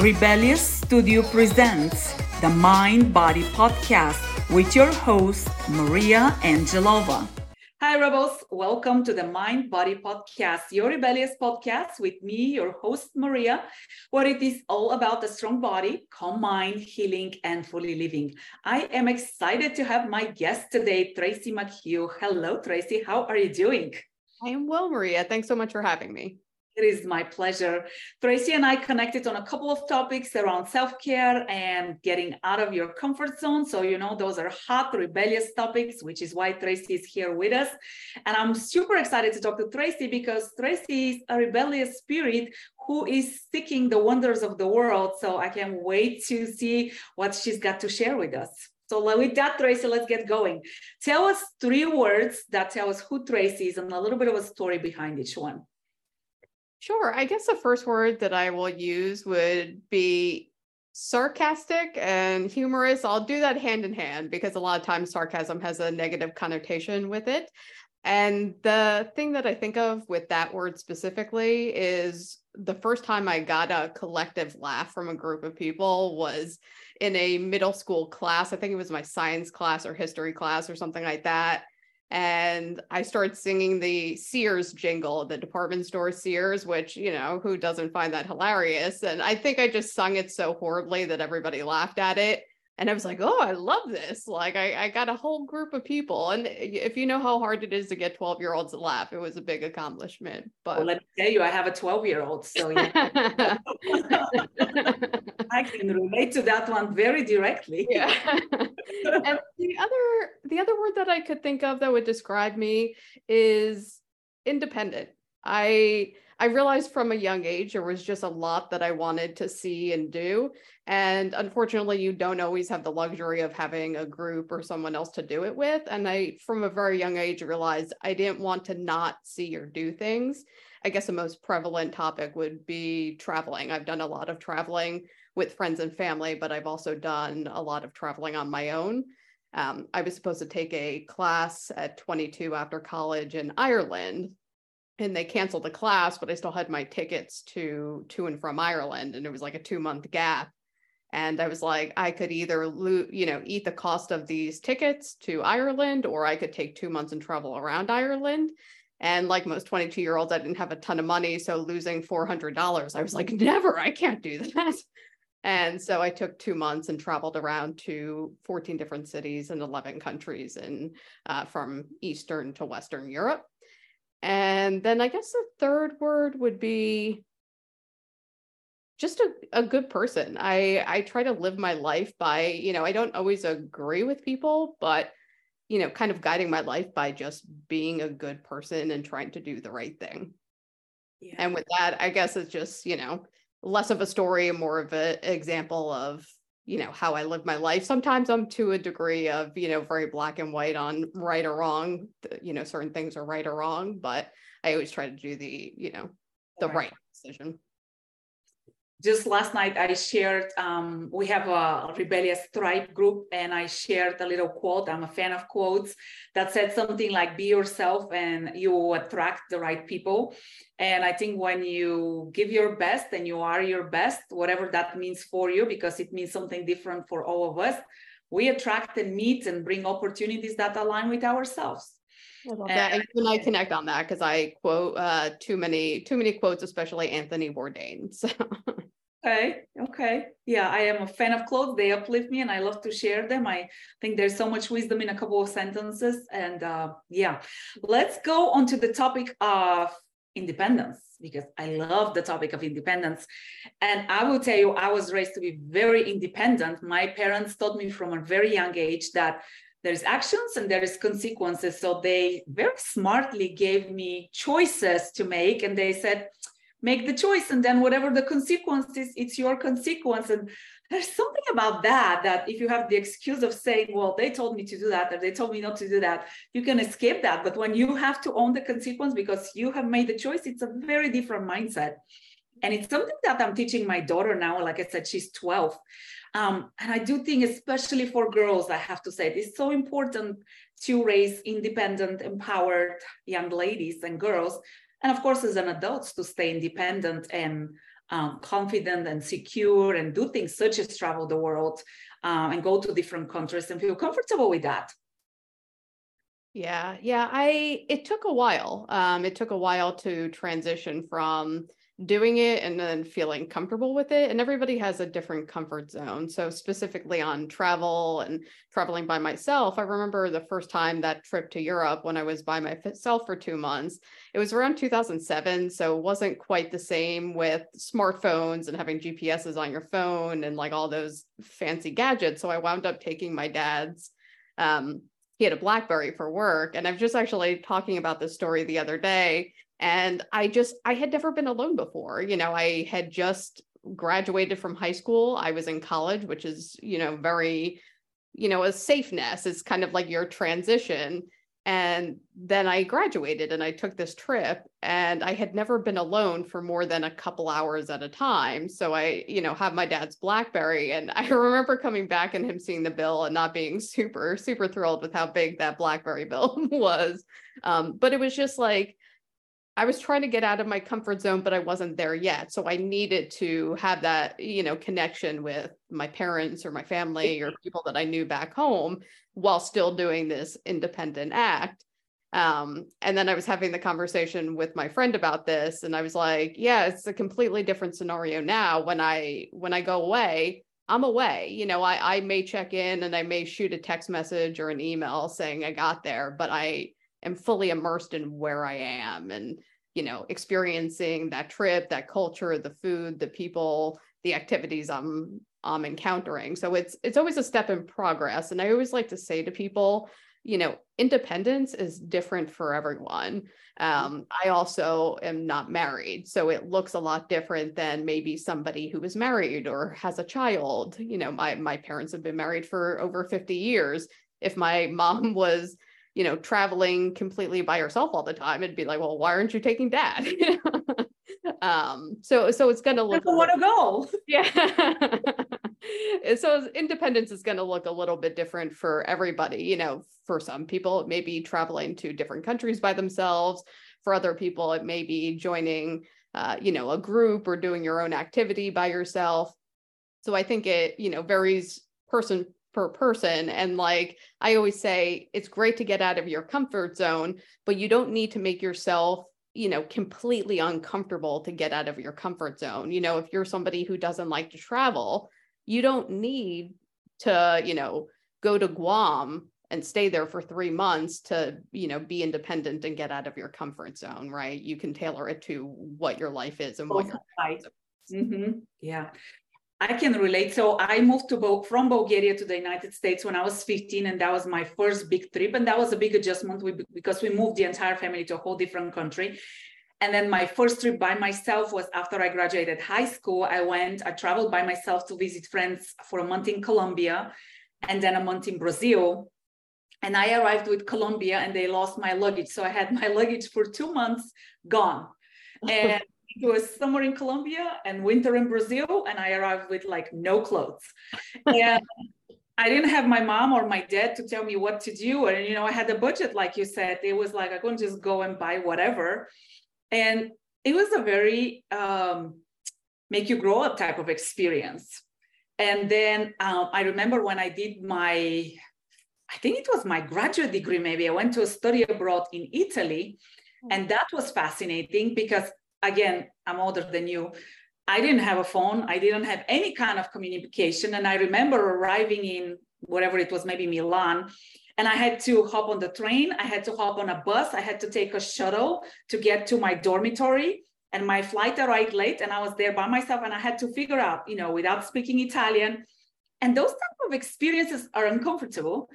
Rebellious Studio presents the Mind Body Podcast with your host, Maria Angelova. Hi, Rebels. Welcome to the Mind Body Podcast, your rebellious podcast with me, your host, Maria, where it is all about the strong body, calm mind, healing, and fully living. I am excited to have my guest today, Tracy McHugh. Hello, Tracy. How are you doing? I am well, Maria. Thanks so much for having me. It is my pleasure. Tracy and I connected on a couple of topics around self care and getting out of your comfort zone. So, you know, those are hot, rebellious topics, which is why Tracy is here with us. And I'm super excited to talk to Tracy because Tracy is a rebellious spirit who is seeking the wonders of the world. So, I can't wait to see what she's got to share with us. So with that, Tracy, let's get going. Tell us three words that tell us who Tracy is and a little bit of a story behind each one. Sure. I guess the first word that I will use would be sarcastic and humorous. I'll do that hand in hand because a lot of times sarcasm has a negative connotation with it. And the thing that I think of with that word specifically is the first time I got a collective laugh from a group of people was in a middle school class. I think it was my science class or history class or something like that and I started singing the Sears jingle, the department store Sears, which, you know, who doesn't find that hilarious? And I think I just sung it so horribly that everybody laughed at it and I was like, oh, I love this. Like, I, I got a whole group of people. And if you know how hard it is to get 12 year olds to laugh, it was a big accomplishment. But well, let me tell you, I have a 12 year old. So yeah. I can relate to that one very directly. yeah. and the other the other word that I could think of that would describe me is independent. I I realized from a young age there was just a lot that I wanted to see and do. And unfortunately, you don't always have the luxury of having a group or someone else to do it with. And I, from a very young age, realized I didn't want to not see or do things. I guess the most prevalent topic would be traveling. I've done a lot of traveling with friends and family, but I've also done a lot of traveling on my own. Um, I was supposed to take a class at 22 after college in Ireland and they canceled the class, but I still had my tickets to to and from Ireland, and it was like a two month gap. And I was like, I could either lo- you know eat the cost of these tickets to Ireland, or I could take two months and travel around Ireland. And like most 22 year olds, I didn't have a ton of money, so losing $400, I was like, never, I can't do that. And so I took two months and traveled around to 14 different cities in 11 countries, and uh, from Eastern to Western Europe. And then I guess the third word would be just a, a good person. I I try to live my life by, you know, I don't always agree with people, but you know, kind of guiding my life by just being a good person and trying to do the right thing. Yeah. And with that, I guess it's just, you know, less of a story, more of an example of you know how i live my life. Sometimes i'm to a degree of you know very black and white on right or wrong you know certain things are right or wrong but i always try to do the you know the right, right decision just last night I shared, um, we have a rebellious tribe group, and I shared a little quote. I'm a fan of quotes that said something like, be yourself and you will attract the right people. And I think when you give your best and you are your best, whatever that means for you, because it means something different for all of us, we attract and meet and bring opportunities that align with ourselves. I love and, that. And I connect on that because I quote uh, too many too many quotes, especially Anthony Bourdain. So. Okay. Okay. Yeah, I am a fan of clothes. They uplift me, and I love to share them. I think there's so much wisdom in a couple of sentences. And uh, yeah, let's go on to the topic of independence because I love the topic of independence. And I will tell you, I was raised to be very independent. My parents taught me from a very young age that there's actions and there is consequences. So they very smartly gave me choices to make, and they said make the choice and then whatever the consequence is it's your consequence. And there's something about that that if you have the excuse of saying well they told me to do that or they told me not to do that you can escape that. But when you have to own the consequence because you have made the choice it's a very different mindset. And it's something that i'm teaching my daughter now like i said she's 12 um, and i do think especially for girls i have to say it's so important to raise independent empowered young ladies and girls and of course as an adult to stay independent and um, confident and secure and do things such as travel the world um, and go to different countries and feel comfortable with that. Yeah, yeah. I it took a while. Um, it took a while to transition from doing it and then feeling comfortable with it. And everybody has a different comfort zone. So, specifically on travel and traveling by myself, I remember the first time that trip to Europe when I was by myself for two months. It was around 2007. So, it wasn't quite the same with smartphones and having GPSs on your phone and like all those fancy gadgets. So, I wound up taking my dad's. Um, he had a blackberry for work and i'm just actually talking about this story the other day and i just i had never been alone before you know i had just graduated from high school i was in college which is you know very you know a safeness it's kind of like your transition and then I graduated and I took this trip and I had never been alone for more than a couple hours at a time. So I, you know, have my dad's Blackberry. And I remember coming back and him seeing the bill and not being super, super thrilled with how big that Blackberry bill was. Um, but it was just like, I was trying to get out of my comfort zone, but I wasn't there yet. So I needed to have that, you know, connection with my parents or my family or people that I knew back home while still doing this independent act. Um, and then I was having the conversation with my friend about this, and I was like, yeah, it's a completely different scenario now. When I when I go away, I'm away. You know, I I may check in and I may shoot a text message or an email saying I got there, but I am fully immersed in where I am and you know experiencing that trip, that culture, the food, the people, the activities I'm I'm encountering. So it's it's always a step in progress. And I always like to say to people, you know, independence is different for everyone. Um, I also am not married, so it looks a lot different than maybe somebody who is married or has a child. You know, my my parents have been married for over 50 years. If my mom was you know, traveling completely by herself all the time, it'd be like, well, why aren't you taking dad? um, so so it's gonna look I want to go. Yeah. so independence is going to look a little bit different for everybody. You know, for some people, it may be traveling to different countries by themselves. For other people, it may be joining, uh, you know, a group or doing your own activity by yourself. So I think it, you know, varies person per person. And like I always say, it's great to get out of your comfort zone, but you don't need to make yourself you know completely uncomfortable to get out of your comfort zone you know if you're somebody who doesn't like to travel you don't need to you know go to guam and stay there for three months to you know be independent and get out of your comfort zone right you can tailor it to what your life is and what your right. Mm-hmm. yeah I can relate. So I moved to Bo- from Bulgaria to the United States when I was 15, and that was my first big trip, and that was a big adjustment because we moved the entire family to a whole different country. And then my first trip by myself was after I graduated high school. I went, I traveled by myself to visit friends for a month in Colombia, and then a month in Brazil. And I arrived with Colombia, and they lost my luggage, so I had my luggage for two months gone. And it was summer in Colombia and winter in Brazil, and I arrived with like no clothes. And I didn't have my mom or my dad to tell me what to do. And you know, I had a budget, like you said. It was like I couldn't just go and buy whatever. And it was a very um, make you grow up type of experience. And then um, I remember when I did my, I think it was my graduate degree, maybe I went to a study abroad in Italy. And that was fascinating because again, I'm older than you. I didn't have a phone. I didn't have any kind of communication. And I remember arriving in whatever it was, maybe Milan, and I had to hop on the train. I had to hop on a bus. I had to take a shuttle to get to my dormitory. And my flight arrived late, and I was there by myself. And I had to figure out, you know, without speaking Italian. And those type of experiences are uncomfortable,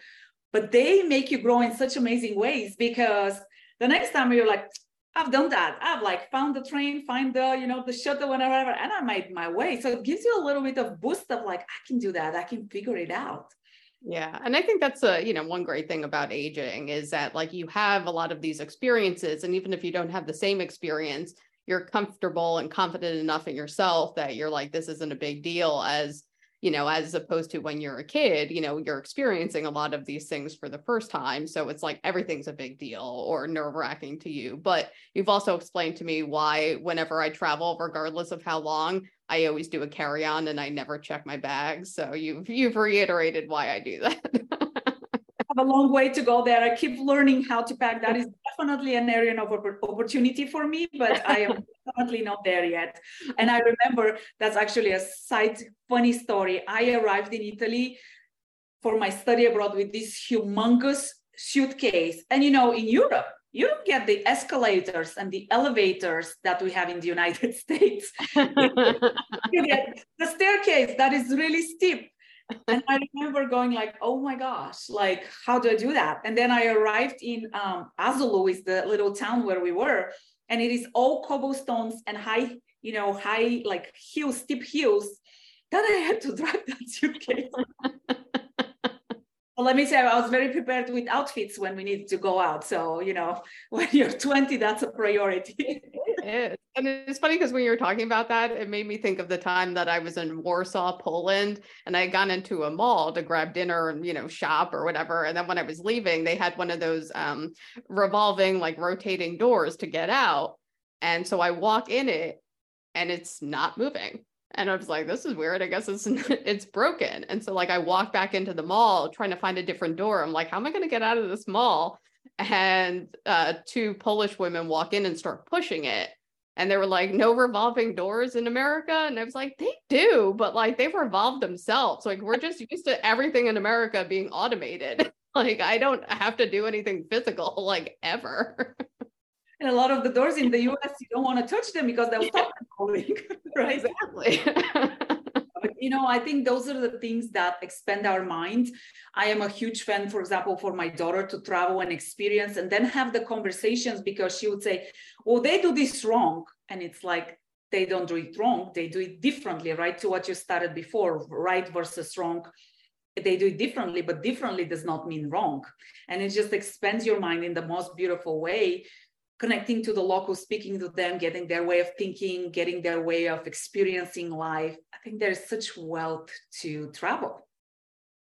but they make you grow in such amazing ways because the next time you're like, I've done that. I've like found the train, find the, you know, the shuttle, whatever, and I made my way. So it gives you a little bit of boost of like, I can do that. I can figure it out. Yeah. And I think that's a, you know, one great thing about aging is that like you have a lot of these experiences. And even if you don't have the same experience, you're comfortable and confident enough in yourself that you're like, this isn't a big deal as you know, as opposed to when you're a kid, you know, you're experiencing a lot of these things for the first time. So it's like everything's a big deal or nerve wracking to you. But you've also explained to me why, whenever I travel, regardless of how long, I always do a carry on and I never check my bags. So you've you've reiterated why I do that. have a long way to go there. I keep learning how to pack. That is definitely an area of opportunity for me, but I am definitely not there yet. And I remember that's actually a side funny story. I arrived in Italy for my study abroad with this humongous suitcase. And you know, in Europe, you don't get the escalators and the elevators that we have in the United States. you get the staircase that is really steep and I remember going like, oh my gosh, like how do I do that? And then I arrived in um, Asolo, is the little town where we were, and it is all cobblestones and high, you know, high like hills, steep hills. That I had to drive that suitcase. well, let me say, I was very prepared with outfits when we needed to go out. So, you know, when you're 20, that's a priority. And it's funny because when you were talking about that, it made me think of the time that I was in Warsaw, Poland, and I had gone into a mall to grab dinner and, you know, shop or whatever. And then when I was leaving, they had one of those um, revolving, like rotating doors to get out. And so I walk in it and it's not moving. And I was like, this is weird. I guess it's it's broken. And so like I walk back into the mall trying to find a different door. I'm like, how am I going to get out of this mall? And uh, two Polish women walk in and start pushing it. And they were like, no revolving doors in America. And I was like, they do, but like they've revolved themselves. Like we're just used to everything in America being automated. like I don't have to do anything physical like ever. and a lot of the doors in the US, you don't want to touch them because they'll stop moving, right? Exactly. You know, I think those are the things that expand our mind. I am a huge fan, for example, for my daughter to travel and experience and then have the conversations because she would say, "Oh, they do this wrong," and it's like they don't do it wrong; they do it differently, right? To what you started before, right versus wrong they do it differently, but differently does not mean wrong. And it just expands your mind in the most beautiful way connecting to the locals, speaking to them, getting their way of thinking, getting their way of experiencing life. I think there's such wealth to travel.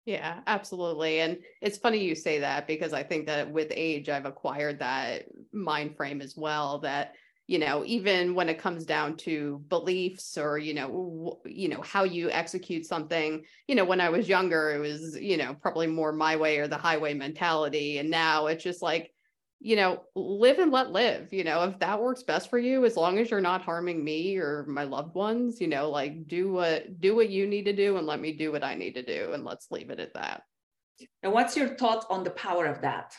Yeah, absolutely. And it's funny you say that because I think that with age, I've acquired that mind frame as well that you know even when it comes down to beliefs or you know w- you know how you execute something you know when i was younger it was you know probably more my way or the highway mentality and now it's just like you know, live and let live. You know, if that works best for you, as long as you're not harming me or my loved ones, you know, like do what do what you need to do and let me do what I need to do and let's leave it at that. And what's your thought on the power of that?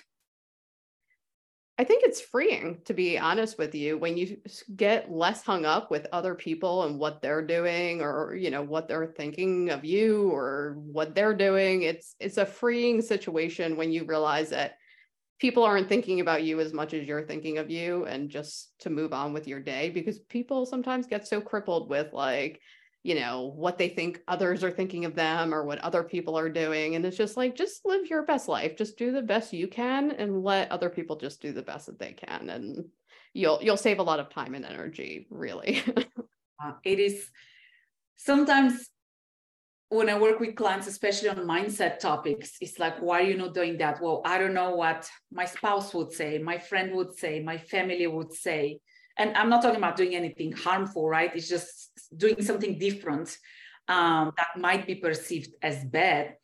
I think it's freeing to be honest with you when you get less hung up with other people and what they're doing or you know what they're thinking of you or what they're doing it's it's a freeing situation when you realize that people aren't thinking about you as much as you're thinking of you and just to move on with your day because people sometimes get so crippled with like you know what they think others are thinking of them or what other people are doing. And it's just like just live your best life. Just do the best you can and let other people just do the best that they can. And you'll you'll save a lot of time and energy really. Uh, it is sometimes when I work with clients, especially on mindset topics, it's like, why are you not doing that? Well, I don't know what my spouse would say, my friend would say, my family would say. And I'm not talking about doing anything harmful, right? It's just doing something different um, that might be perceived as bad.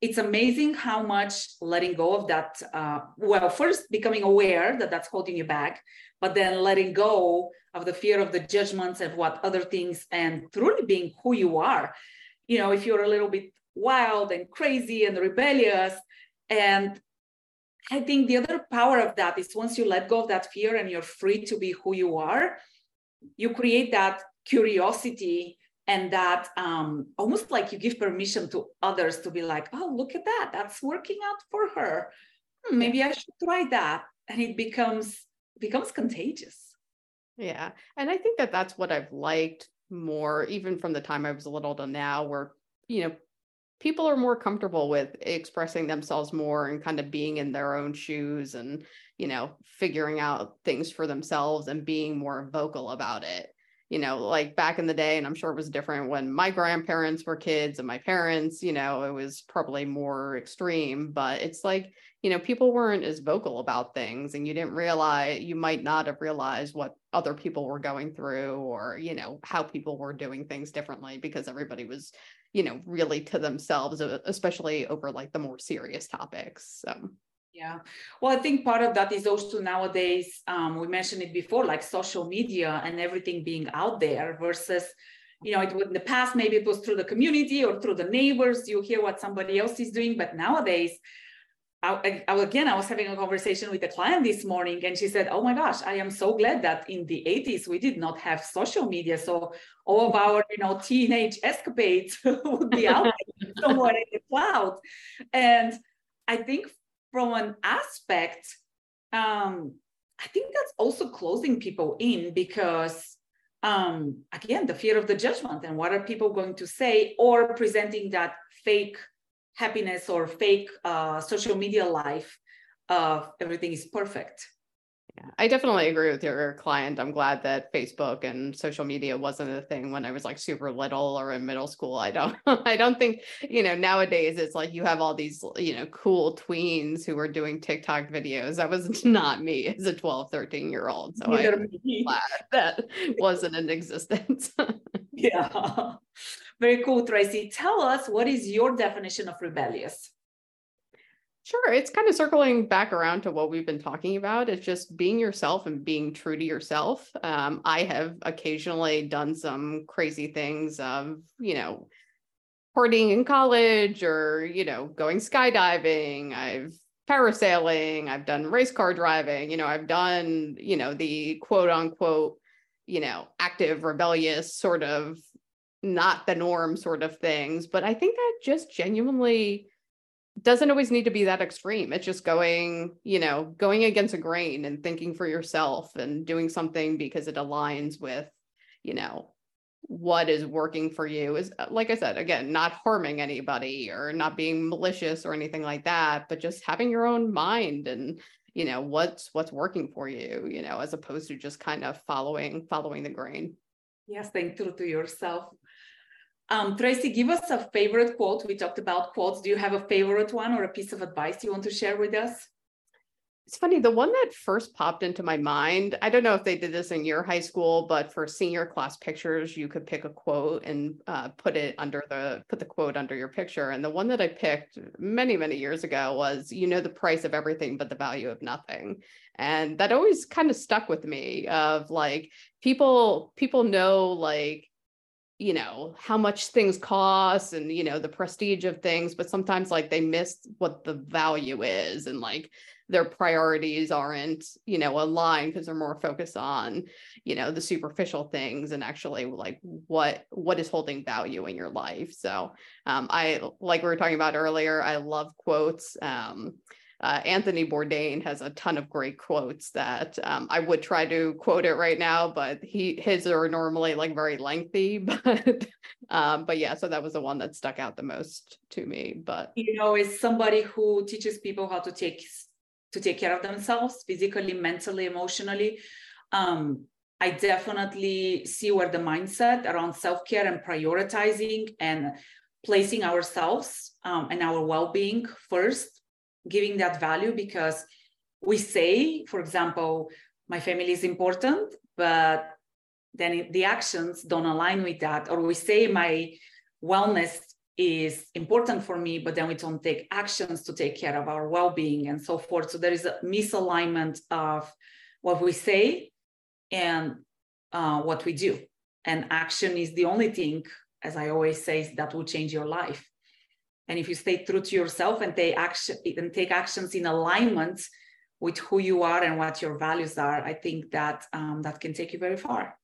It's amazing how much letting go of that, uh, well, first becoming aware that that's holding you back, but then letting go of the fear of the judgments of what other things and truly being who you are you know, if you're a little bit wild and crazy and rebellious. And I think the other power of that is once you let go of that fear and you're free to be who you are, you create that curiosity and that um, almost like you give permission to others to be like, oh, look at that, that's working out for her. Hmm, maybe I should try that, and it becomes becomes contagious. Yeah, and I think that that's what I've liked more even from the time I was a little to now where you know people are more comfortable with expressing themselves more and kind of being in their own shoes and you know figuring out things for themselves and being more vocal about it. You know, like back in the day, and I'm sure it was different when my grandparents were kids and my parents, you know, it was probably more extreme, but it's like, you know, people weren't as vocal about things and you didn't realize, you might not have realized what other people were going through or, you know, how people were doing things differently because everybody was, you know, really to themselves, especially over like the more serious topics. So. Yeah. Well, I think part of that is also nowadays, um, we mentioned it before, like social media and everything being out there versus, you know, it would in the past, maybe it was through the community or through the neighbors, you hear what somebody else is doing. But nowadays, I, I, again, I was having a conversation with a client this morning, and she said, "Oh my gosh, I am so glad that in the 80s we did not have social media, so all of our, you know, teenage escapades would be out somewhere in the cloud." And I think from an aspect, um, I think that's also closing people in because, um, again, the fear of the judgment and what are people going to say, or presenting that fake happiness or fake uh, social media life of everything is perfect. Yeah, I definitely agree with your client. I'm glad that Facebook and social media wasn't a thing when I was like super little or in middle school. I don't I don't think, you know, nowadays it's like you have all these, you know, cool tweens who are doing TikTok videos. That was not me as a 12, 13 year old. So I'm glad that wasn't in existence. yeah. Very cool, Tracy. Tell us what is your definition of rebellious? Sure. It's kind of circling back around to what we've been talking about. It's just being yourself and being true to yourself. Um, I have occasionally done some crazy things of, you know, partying in college or, you know, going skydiving. I've parasailing. I've done race car driving. You know, I've done, you know, the quote unquote, you know, active, rebellious sort of not the norm sort of things. But I think that just genuinely doesn't always need to be that extreme. It's just going, you know, going against a grain and thinking for yourself and doing something because it aligns with, you know, what is working for you is uh, like I said, again, not harming anybody or not being malicious or anything like that, but just having your own mind and you know what's what's working for you, you know, as opposed to just kind of following following the grain. Yes, staying true to yourself. Um, Tracy, give us a favorite quote. We talked about quotes. Do you have a favorite one or a piece of advice you want to share with us? It's funny, the one that first popped into my mind, I don't know if they did this in your high school, but for senior class pictures, you could pick a quote and uh, put it under the, put the quote under your picture. And the one that I picked many, many years ago was, you know, the price of everything, but the value of nothing. And that always kind of stuck with me of like, people, people know like, you know how much things cost and you know the prestige of things but sometimes like they miss what the value is and like their priorities aren't you know aligned because they're more focused on you know the superficial things and actually like what what is holding value in your life. So um, i like we were talking about earlier i love quotes um, uh, Anthony Bourdain has a ton of great quotes that um, I would try to quote it right now, but he his are normally like very lengthy. But um, but yeah, so that was the one that stuck out the most to me. But you know, is somebody who teaches people how to take to take care of themselves physically, mentally, emotionally. Um, I definitely see where the mindset around self care and prioritizing and placing ourselves um, and our well being first giving that value because we say, for example, my family is important, but then the actions don't align with that. Or we say my wellness is important for me, but then we don't take actions to take care of our well being and so forth. So there is a misalignment of what we say and uh, what we do. And action is the only thing, as I always say, that will change your life. And if you stay true to yourself and take action and take actions in alignment with who you are and what your values are, I think that um, that can take you very far.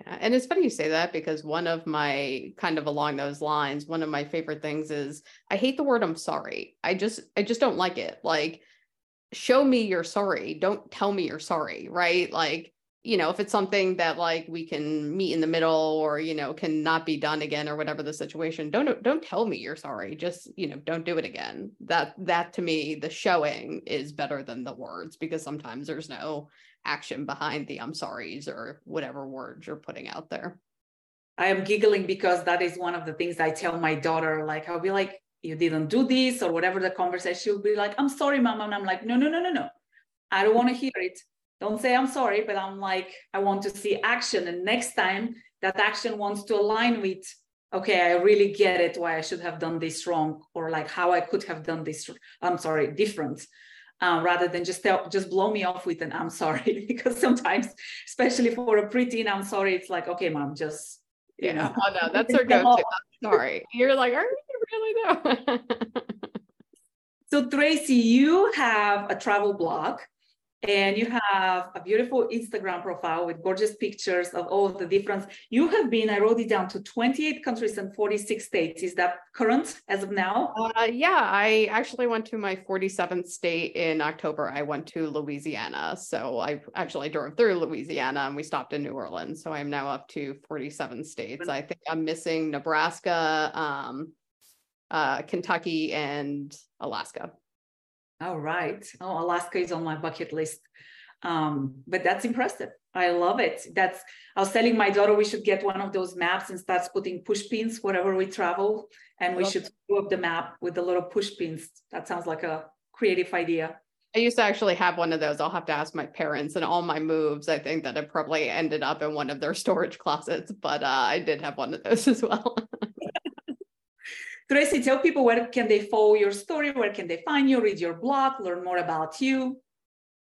Yeah, and it's funny you say that because one of my kind of along those lines, one of my favorite things is I hate the word I'm sorry. I just I just don't like it. Like show me you're sorry. Don't tell me you're sorry, right? Like you know, if it's something that like we can meet in the middle or, you know, can not be done again or whatever the situation, don't don't tell me you're sorry. Just, you know, don't do it again. That that to me, the showing is better than the words because sometimes there's no action behind the I'm sorry's or whatever words you're putting out there. I am giggling because that is one of the things I tell my daughter. Like, I'll be like, you didn't do this or whatever the conversation, she'll be like, I'm sorry, mom. And I'm like, no, no, no, no, no. I don't want to hear it. Don't say I'm sorry, but I'm like, I want to see action. And next time that action wants to align with, okay, I really get it why I should have done this wrong, or like how I could have done this, I'm sorry, different. Um, rather than just tell, just blow me off with an I'm sorry, because sometimes, especially for a preteen, I'm sorry, it's like, okay, mom, just you know. Oh no, that's our go-to. Sorry. You're like, are you really though? so Tracy, you have a travel blog and you have a beautiful Instagram profile with gorgeous pictures of all the difference. You have been, I wrote it down to 28 countries and 46 states. Is that current as of now? Uh, yeah, I actually went to my 47th state in October. I went to Louisiana. So I actually drove through Louisiana and we stopped in New Orleans. So I'm now up to 47 states. I think I'm missing Nebraska, um, uh, Kentucky, and Alaska. All right. Oh, Alaska is on my bucket list. Um, but that's impressive. I love it. That's I was telling my daughter we should get one of those maps and start putting push pins wherever we travel. And we should do up the map with the little push pins. That sounds like a creative idea. I used to actually have one of those. I'll have to ask my parents and all my moves. I think that it probably ended up in one of their storage closets, but uh, I did have one of those as well. Tracy, tell people where can they follow your story, where can they find you, read your blog, learn more about you.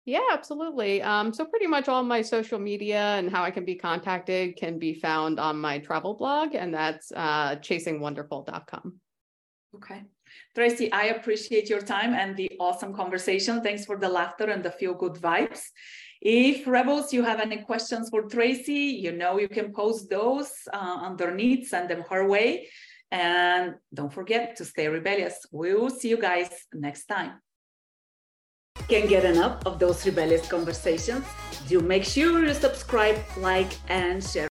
Yeah, absolutely. Um, so pretty much all my social media and how I can be contacted can be found on my travel blog, and that's uh, chasingwonderful.com. Okay. Tracy, I appreciate your time and the awesome conversation. Thanks for the laughter and the feel good vibes. If Rebels, you have any questions for Tracy, you know you can post those uh, underneath, send them her way. And don't forget to stay rebellious. We will see you guys next time. Can't get enough of those rebellious conversations? Do make sure you subscribe, like, and share.